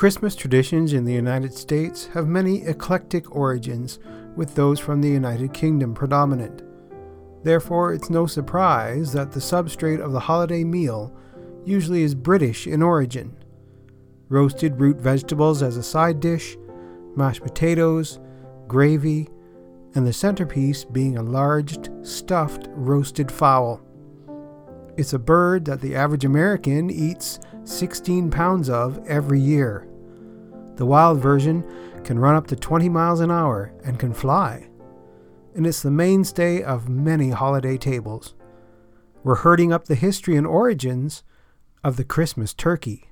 Christmas traditions in the United States have many eclectic origins, with those from the United Kingdom predominant. Therefore, it's no surprise that the substrate of the holiday meal usually is British in origin. Roasted root vegetables as a side dish, mashed potatoes, gravy, and the centerpiece being a large stuffed roasted fowl. It's a bird that the average American eats 16 pounds of every year. The wild version can run up to 20 miles an hour and can fly. And it's the mainstay of many holiday tables. We're herding up the history and origins of the Christmas turkey.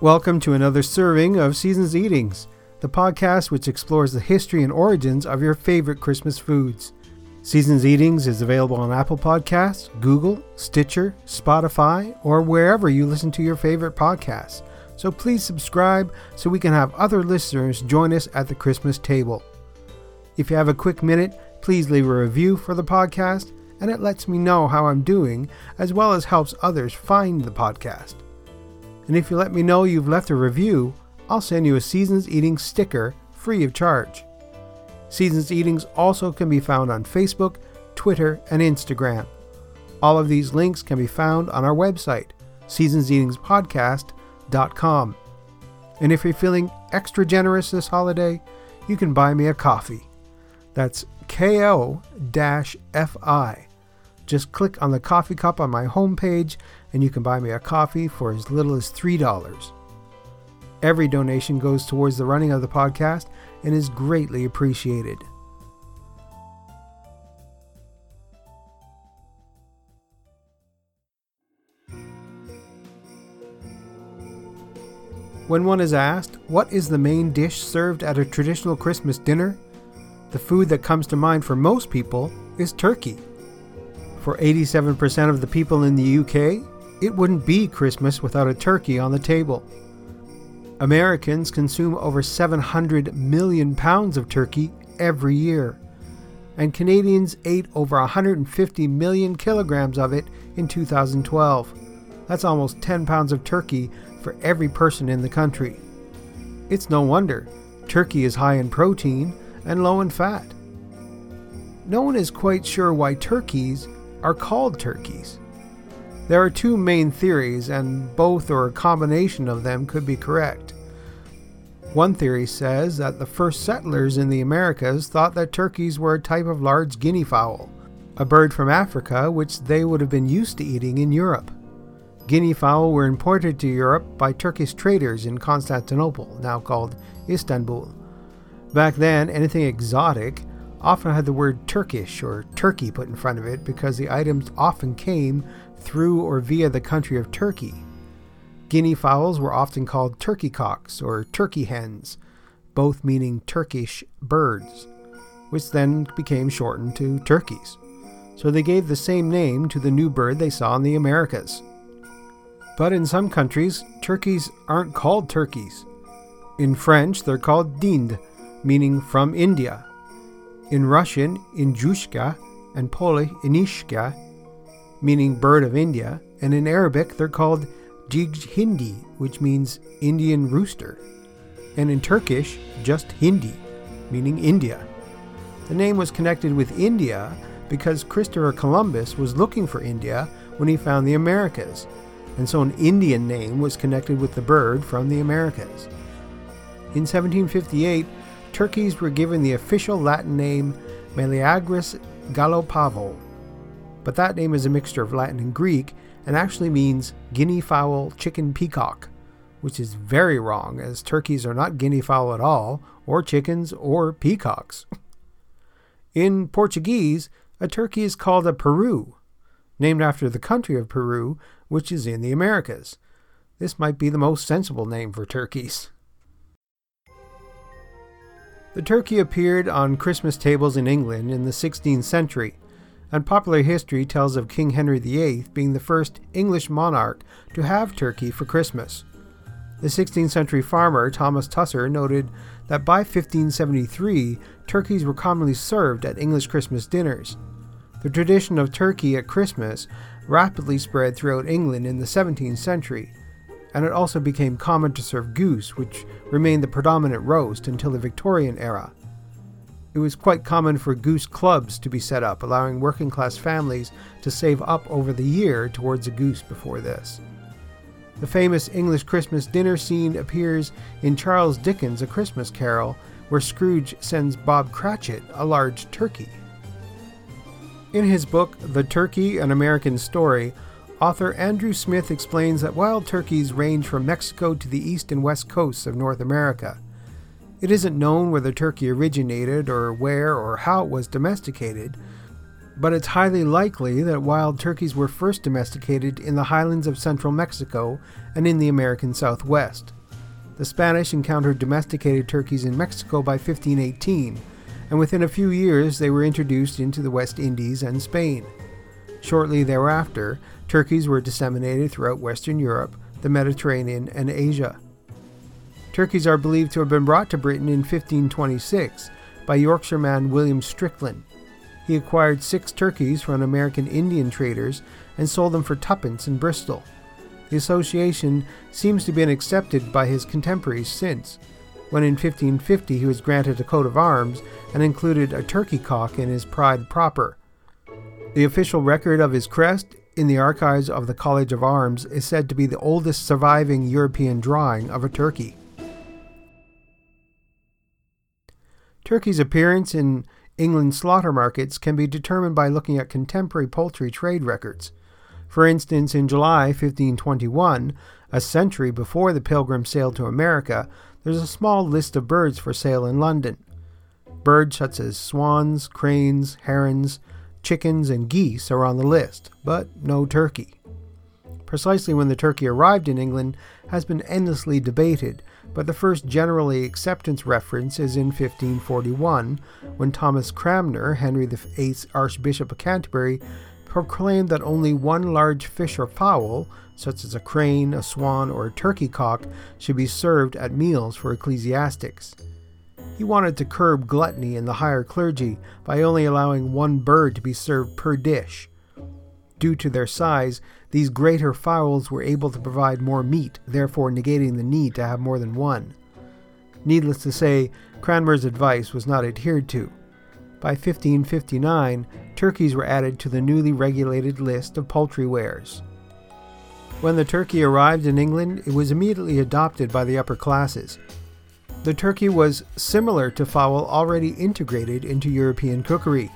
Welcome to another serving of Seasons Eatings, the podcast which explores the history and origins of your favorite Christmas foods. Seasons Eatings is available on Apple Podcasts, Google, Stitcher, Spotify, or wherever you listen to your favorite podcasts. So please subscribe so we can have other listeners join us at the Christmas table. If you have a quick minute, please leave a review for the podcast, and it lets me know how I'm doing as well as helps others find the podcast. And if you let me know you've left a review, I'll send you a Seasons Eating sticker free of charge. Seasons Eatings also can be found on Facebook, Twitter, and Instagram. All of these links can be found on our website, seasonseatingspodcast.com. And if you're feeling extra generous this holiday, you can buy me a coffee. That's ko fi. Just click on the coffee cup on my homepage and you can buy me a coffee for as little as $3. Every donation goes towards the running of the podcast and is greatly appreciated. When one is asked, what is the main dish served at a traditional Christmas dinner? The food that comes to mind for most people is turkey. For 87% of the people in the UK, it wouldn't be Christmas without a turkey on the table. Americans consume over 700 million pounds of turkey every year, and Canadians ate over 150 million kilograms of it in 2012. That's almost 10 pounds of turkey for every person in the country. It's no wonder turkey is high in protein and low in fat. No one is quite sure why turkeys are called turkeys. There are two main theories, and both or a combination of them could be correct. One theory says that the first settlers in the Americas thought that turkeys were a type of large guinea fowl, a bird from Africa which they would have been used to eating in Europe. Guinea fowl were imported to Europe by Turkish traders in Constantinople, now called Istanbul. Back then, anything exotic often had the word Turkish or Turkey put in front of it because the items often came through or via the country of Turkey. Guinea fowls were often called turkey cocks or turkey hens, both meaning Turkish birds, which then became shortened to turkeys. So they gave the same name to the new bird they saw in the Americas. But in some countries, turkeys aren't called turkeys. In French, they're called dinde, meaning from India. In Russian, injushka, and Polish, inishka, meaning bird of India, and in Arabic they're called Jij Hindi, which means Indian rooster, and in Turkish just Hindi, meaning India. The name was connected with India because Christopher Columbus was looking for India when he found the Americas, and so an Indian name was connected with the bird from the Americas. In 1758, turkeys were given the official Latin name Meleagris gallopavo, but that name is a mixture of Latin and Greek and actually means guinea fowl chicken peacock, which is very wrong as turkeys are not guinea fowl at all, or chickens, or peacocks. In Portuguese, a turkey is called a peru, named after the country of Peru, which is in the Americas. This might be the most sensible name for turkeys. The turkey appeared on Christmas tables in England in the 16th century and popular history tells of King Henry VIII being the first English monarch to have turkey for Christmas. The 16th century farmer Thomas Tusser noted that by 1573, turkeys were commonly served at English Christmas dinners. The tradition of turkey at Christmas rapidly spread throughout England in the 17th century, and it also became common to serve goose, which remained the predominant roast until the Victorian era. It was quite common for goose clubs to be set up, allowing working class families to save up over the year towards a goose before this. The famous English Christmas dinner scene appears in Charles Dickens' A Christmas Carol, where Scrooge sends Bob Cratchit a large turkey. In his book, The Turkey An American Story, author Andrew Smith explains that wild turkeys range from Mexico to the east and west coasts of North America. It isn't known where the turkey originated or where or how it was domesticated, but it's highly likely that wild turkeys were first domesticated in the highlands of central Mexico and in the American Southwest. The Spanish encountered domesticated turkeys in Mexico by 1518 and within a few years they were introduced into the West Indies and Spain. Shortly thereafter, turkeys were disseminated throughout Western Europe, the Mediterranean, and Asia. Turkeys are believed to have been brought to Britain in 1526 by Yorkshireman William Strickland. He acquired six turkeys from American Indian traders and sold them for tuppence in Bristol. The association seems to have been accepted by his contemporaries since, when in 1550 he was granted a coat of arms and included a turkey cock in his pride proper. The official record of his crest in the archives of the College of Arms is said to be the oldest surviving European drawing of a turkey. Turkey's appearance in England's slaughter markets can be determined by looking at contemporary poultry trade records. For instance, in July 1521, a century before the Pilgrims sailed to America, there's a small list of birds for sale in London. Birds such as swans, cranes, herons, chickens, and geese are on the list, but no turkey. Precisely when the turkey arrived in England has been endlessly debated, but the first generally acceptance reference is in 1541, when Thomas Cranmer, Henry VIII's Archbishop of Canterbury, proclaimed that only one large fish or fowl, such as a crane, a swan, or a turkey cock, should be served at meals for ecclesiastics. He wanted to curb gluttony in the higher clergy by only allowing one bird to be served per dish. Due to their size, these greater fowls were able to provide more meat, therefore negating the need to have more than one. Needless to say, Cranmer's advice was not adhered to. By 1559, turkeys were added to the newly regulated list of poultry wares. When the turkey arrived in England, it was immediately adopted by the upper classes. The turkey was similar to fowl already integrated into European cookery.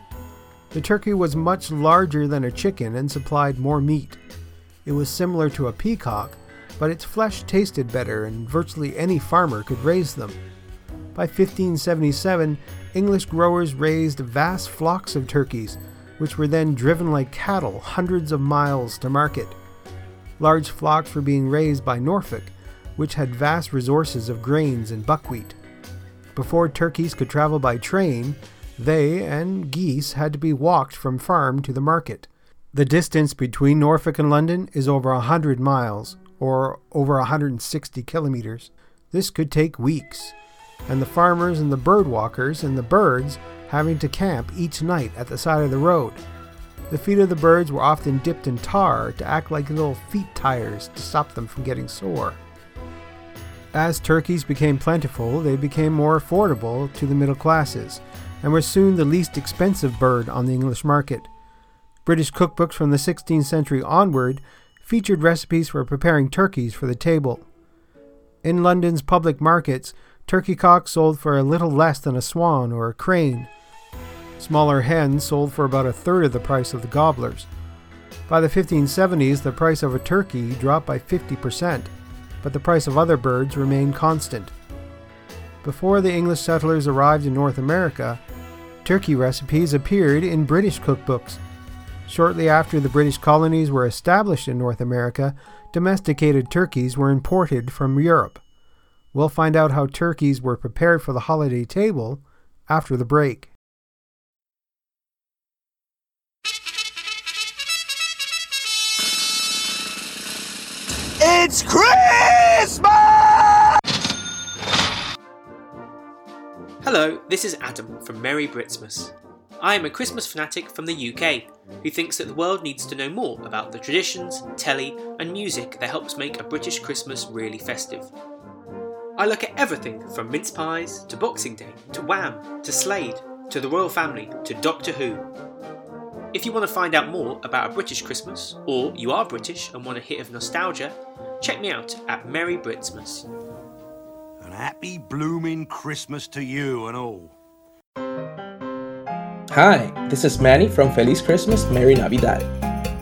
The turkey was much larger than a chicken and supplied more meat. It was similar to a peacock, but its flesh tasted better and virtually any farmer could raise them. By 1577, English growers raised vast flocks of turkeys, which were then driven like cattle hundreds of miles to market. Large flocks were being raised by Norfolk, which had vast resources of grains and buckwheat. Before turkeys could travel by train, they and geese had to be walked from farm to the market. The distance between Norfolk and London is over a hundred miles, or over 160 kilometers. This could take weeks and the farmers and the bird walkers and the birds having to camp each night at the side of the road. The feet of the birds were often dipped in tar to act like little feet tires to stop them from getting sore. As turkeys became plentiful, they became more affordable to the middle classes and were soon the least expensive bird on the English market. British cookbooks from the 16th century onward featured recipes for preparing turkeys for the table. In London's public markets, Turkey cocks sold for a little less than a swan or a crane. Smaller hens sold for about a third of the price of the gobblers. By the 1570s, the price of a turkey dropped by 50%, but the price of other birds remained constant. Before the English settlers arrived in North America, turkey recipes appeared in British cookbooks. Shortly after the British colonies were established in North America, domesticated turkeys were imported from Europe. We'll find out how turkeys were prepared for the holiday table after the break. It's Christmas! Hello, this is Adam from Merry Britsmas. I am a Christmas fanatic from the UK who thinks that the world needs to know more about the traditions, telly, and music that helps make a British Christmas really festive. I look at everything from mince pies to Boxing Day to Wham to Slade to the Royal Family to Doctor Who. If you want to find out more about a British Christmas, or you are British and want a hit of nostalgia, check me out at Merry Britsmas. And happy blooming Christmas to you and all. Hi, this is Manny from Feliz Christmas, Merry Navidad,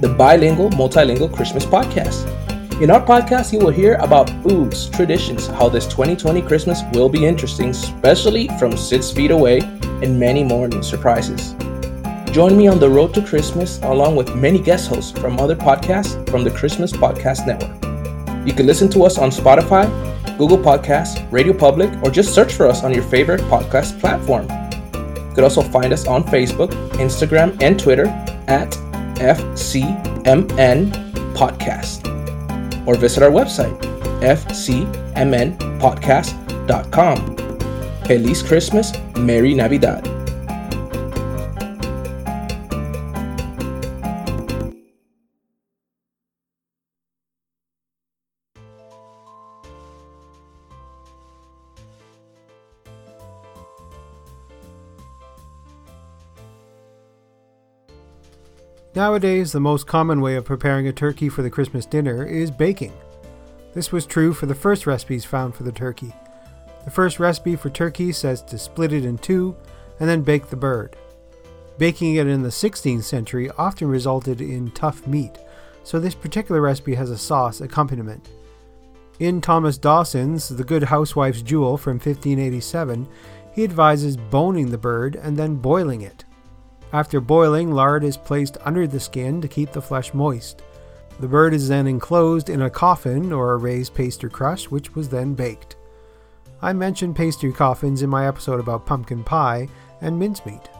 the bilingual, multilingual Christmas podcast. In our podcast, you will hear about foods, traditions, how this 2020 Christmas will be interesting, especially from six feet away, and many more new surprises. Join me on the road to Christmas along with many guest hosts from other podcasts from the Christmas Podcast Network. You can listen to us on Spotify, Google Podcasts, Radio Public, or just search for us on your favorite podcast platform. You can also find us on Facebook, Instagram, and Twitter at FCMN Podcast. Or visit our website, fcmnpodcast.com. Feliz Christmas, Merry Navidad. Nowadays, the most common way of preparing a turkey for the Christmas dinner is baking. This was true for the first recipes found for the turkey. The first recipe for turkey says to split it in two and then bake the bird. Baking it in the 16th century often resulted in tough meat, so this particular recipe has a sauce accompaniment. In Thomas Dawson's The Good Housewife's Jewel from 1587, he advises boning the bird and then boiling it. After boiling, lard is placed under the skin to keep the flesh moist. The bird is then enclosed in a coffin or a raised pastry crust, which was then baked. I mentioned pastry coffins in my episode about pumpkin pie and mincemeat.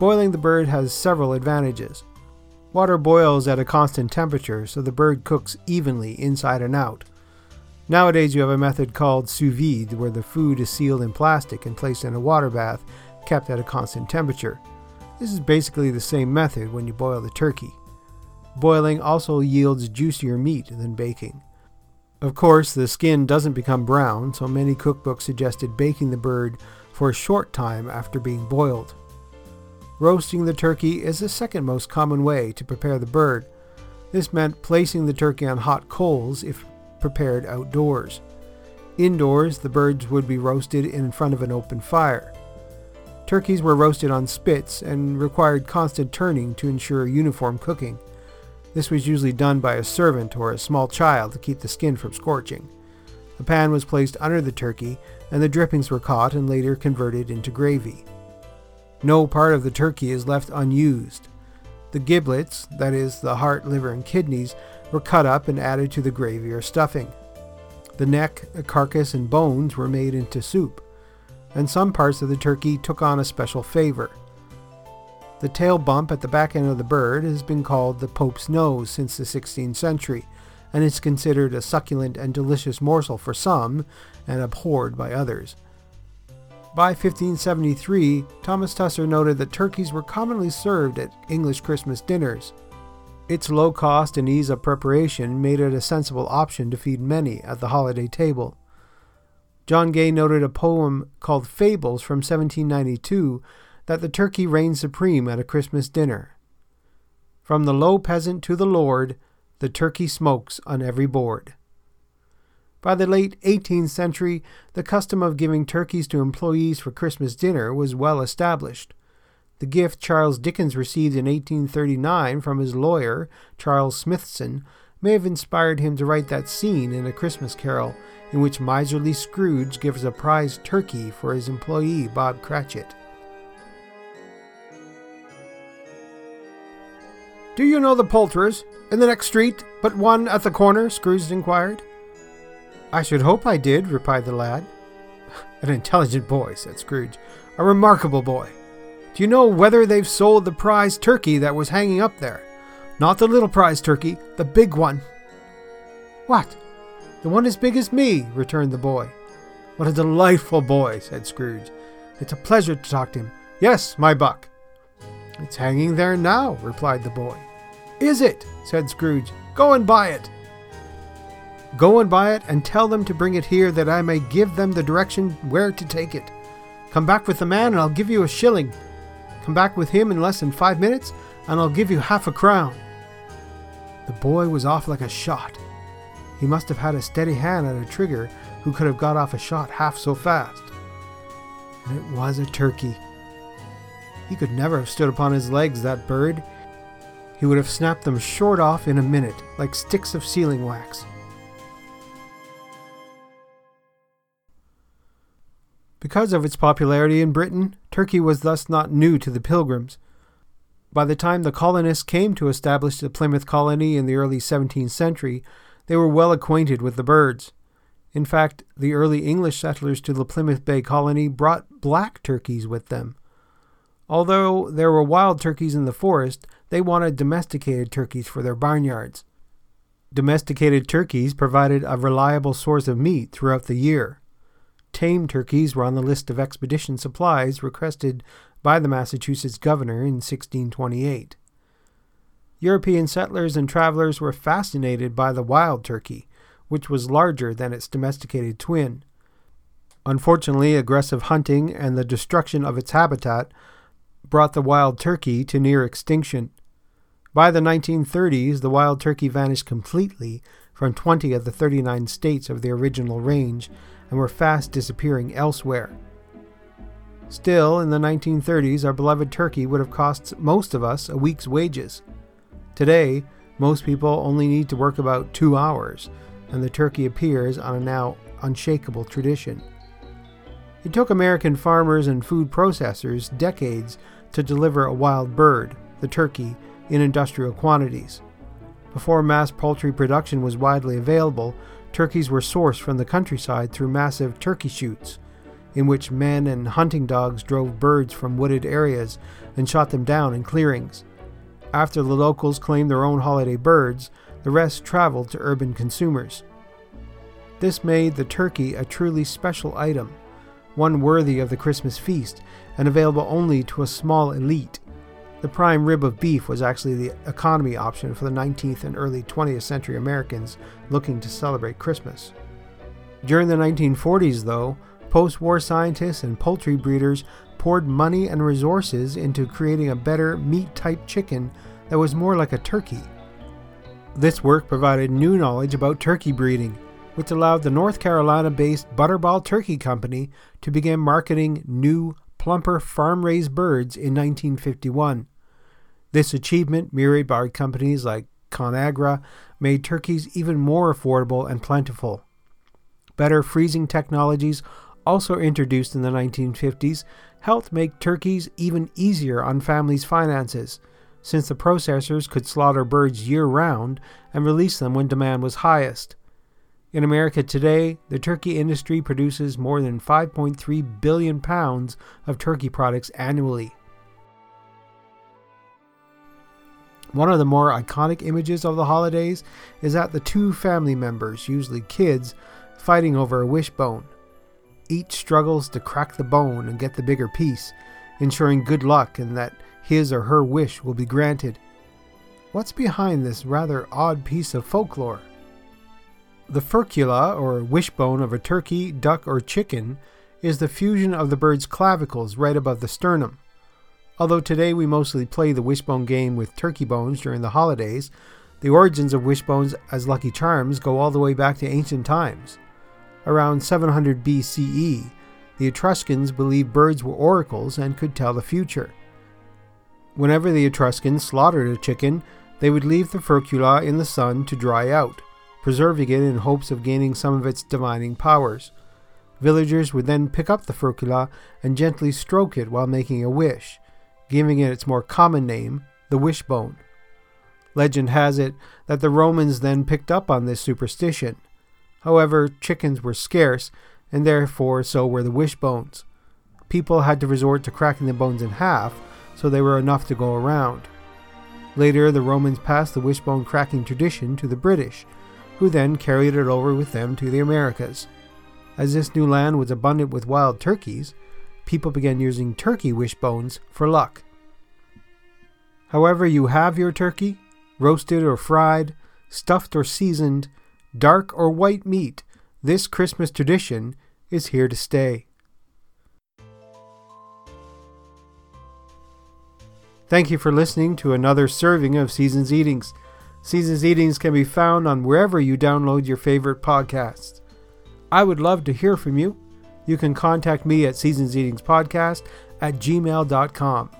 Boiling the bird has several advantages. Water boils at a constant temperature, so the bird cooks evenly inside and out. Nowadays, you have a method called sous vide, where the food is sealed in plastic and placed in a water bath kept at a constant temperature. This is basically the same method when you boil the turkey. Boiling also yields juicier meat than baking. Of course, the skin doesn't become brown, so many cookbooks suggested baking the bird for a short time after being boiled. Roasting the turkey is the second most common way to prepare the bird. This meant placing the turkey on hot coals if prepared outdoors. Indoors, the birds would be roasted in front of an open fire. Turkeys were roasted on spits and required constant turning to ensure uniform cooking. This was usually done by a servant or a small child to keep the skin from scorching. A pan was placed under the turkey, and the drippings were caught and later converted into gravy. No part of the turkey is left unused. The giblets, that is, the heart, liver, and kidneys, were cut up and added to the gravy or stuffing. The neck, carcass, and bones were made into soup and some parts of the turkey took on a special favor. The tail bump at the back end of the bird has been called the Pope's nose since the 16th century, and is considered a succulent and delicious morsel for some and abhorred by others. By 1573, Thomas Tusser noted that turkeys were commonly served at English Christmas dinners. Its low cost and ease of preparation made it a sensible option to feed many at the holiday table. John Gay noted a poem called Fables from 1792 that the turkey reigned supreme at a Christmas dinner. From the low peasant to the lord, the turkey smokes on every board. By the late 18th century, the custom of giving turkeys to employees for Christmas dinner was well established. The gift Charles Dickens received in 1839 from his lawyer, Charles Smithson, may have inspired him to write that scene in A Christmas Carol in which miserly Scrooge gives a prize turkey for his employee, Bob Cratchit. Do you know the Poulterers in the next street, but one at the corner? Scrooge inquired. I should hope I did, replied the lad. An intelligent boy, said Scrooge. A remarkable boy. Do you know whether they've sold the prize turkey that was hanging up there? Not the little prize turkey, the big one. What? The one as big as me, returned the boy. What a delightful boy, said Scrooge. It's a pleasure to talk to him. Yes, my buck. It's hanging there now, replied the boy. Is it? said Scrooge. Go and buy it. Go and buy it, and tell them to bring it here that I may give them the direction where to take it. Come back with the man, and I'll give you a shilling. Come back with him in less than five minutes, and I'll give you half a crown. The boy was off like a shot. He must have had a steady hand at a trigger who could have got off a shot half so fast. And it was a turkey. He could never have stood upon his legs, that bird. He would have snapped them short off in a minute, like sticks of sealing wax. Because of its popularity in Britain, turkey was thus not new to the pilgrims. By the time the colonists came to establish the Plymouth colony in the early 17th century, they were well acquainted with the birds. In fact, the early English settlers to the Plymouth Bay colony brought black turkeys with them. Although there were wild turkeys in the forest, they wanted domesticated turkeys for their barnyards. Domesticated turkeys provided a reliable source of meat throughout the year. Tame turkeys were on the list of expedition supplies requested by the Massachusetts governor in 1628. European settlers and travelers were fascinated by the wild turkey, which was larger than its domesticated twin. Unfortunately, aggressive hunting and the destruction of its habitat brought the wild turkey to near extinction. By the 1930s, the wild turkey vanished completely from 20 of the 39 states of the original range and were fast disappearing elsewhere. Still, in the 1930s, our beloved turkey would have cost most of us a week's wages. Today, most people only need to work about two hours, and the turkey appears on a now unshakable tradition. It took American farmers and food processors decades to deliver a wild bird, the turkey, in industrial quantities. Before mass poultry production was widely available, turkeys were sourced from the countryside through massive turkey shoots, in which men and hunting dogs drove birds from wooded areas and shot them down in clearings. After the locals claimed their own holiday birds, the rest traveled to urban consumers. This made the turkey a truly special item, one worthy of the Christmas feast and available only to a small elite. The prime rib of beef was actually the economy option for the 19th and early 20th century Americans looking to celebrate Christmas. During the 1940s, though, post war scientists and poultry breeders poured money and resources into creating a better meat type chicken that was more like a turkey. This work provided new knowledge about turkey breeding, which allowed the North Carolina based Butterball Turkey Company to begin marketing new, plumper farm raised birds in 1951. This achievement, mirrored by companies like ConAgra, made turkeys even more affordable and plentiful. Better freezing technologies, also introduced in the 1950s, helped make turkeys even easier on families' finances since the processors could slaughter birds year round and release them when demand was highest. In America today, the turkey industry produces more than 5.3 billion pounds of turkey products annually. One of the more iconic images of the holidays is that the two family members, usually kids, fighting over a wishbone. Each struggles to crack the bone and get the bigger piece, ensuring good luck and that his or her wish will be granted. What's behind this rather odd piece of folklore? The furcula, or wishbone of a turkey, duck, or chicken, is the fusion of the bird's clavicles right above the sternum. Although today we mostly play the wishbone game with turkey bones during the holidays, the origins of wishbones as lucky charms go all the way back to ancient times. Around 700 BCE, the Etruscans believed birds were oracles and could tell the future. Whenever the Etruscans slaughtered a chicken, they would leave the furcula in the sun to dry out, preserving it in hopes of gaining some of its divining powers. Villagers would then pick up the furcula and gently stroke it while making a wish, giving it its more common name, the wishbone. Legend has it that the Romans then picked up on this superstition. However, chickens were scarce, and therefore so were the wishbones. People had to resort to cracking the bones in half so they were enough to go around. Later, the Romans passed the wishbone cracking tradition to the British, who then carried it over with them to the Americas. As this new land was abundant with wild turkeys, people began using turkey wishbones for luck. However, you have your turkey, roasted or fried, stuffed or seasoned, dark or white meat, this Christmas tradition is here to stay. Thank you for listening to another serving of Seasons Eatings. Seasons Eatings can be found on wherever you download your favorite podcasts. I would love to hear from you. You can contact me at Seasons Eatings Podcast at gmail.com.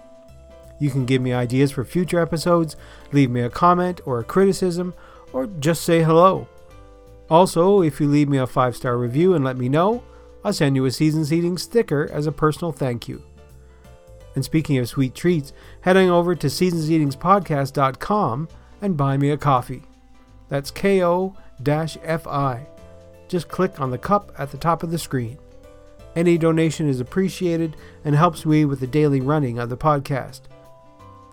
You can give me ideas for future episodes, leave me a comment or a criticism, or just say hello. Also, if you leave me a five star review and let me know, I'll send you a Seasons Eating sticker as a personal thank you. And speaking of sweet treats, heading over to seasonseatingspodcast.com and buy me a coffee. That's ko fi. Just click on the cup at the top of the screen. Any donation is appreciated and helps me with the daily running of the podcast.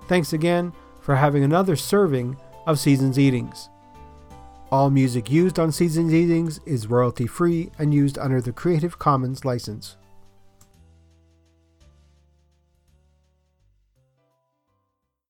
Thanks again for having another serving of Seasons Eatings. All music used on Seasons Eatings is royalty free and used under the Creative Commons license.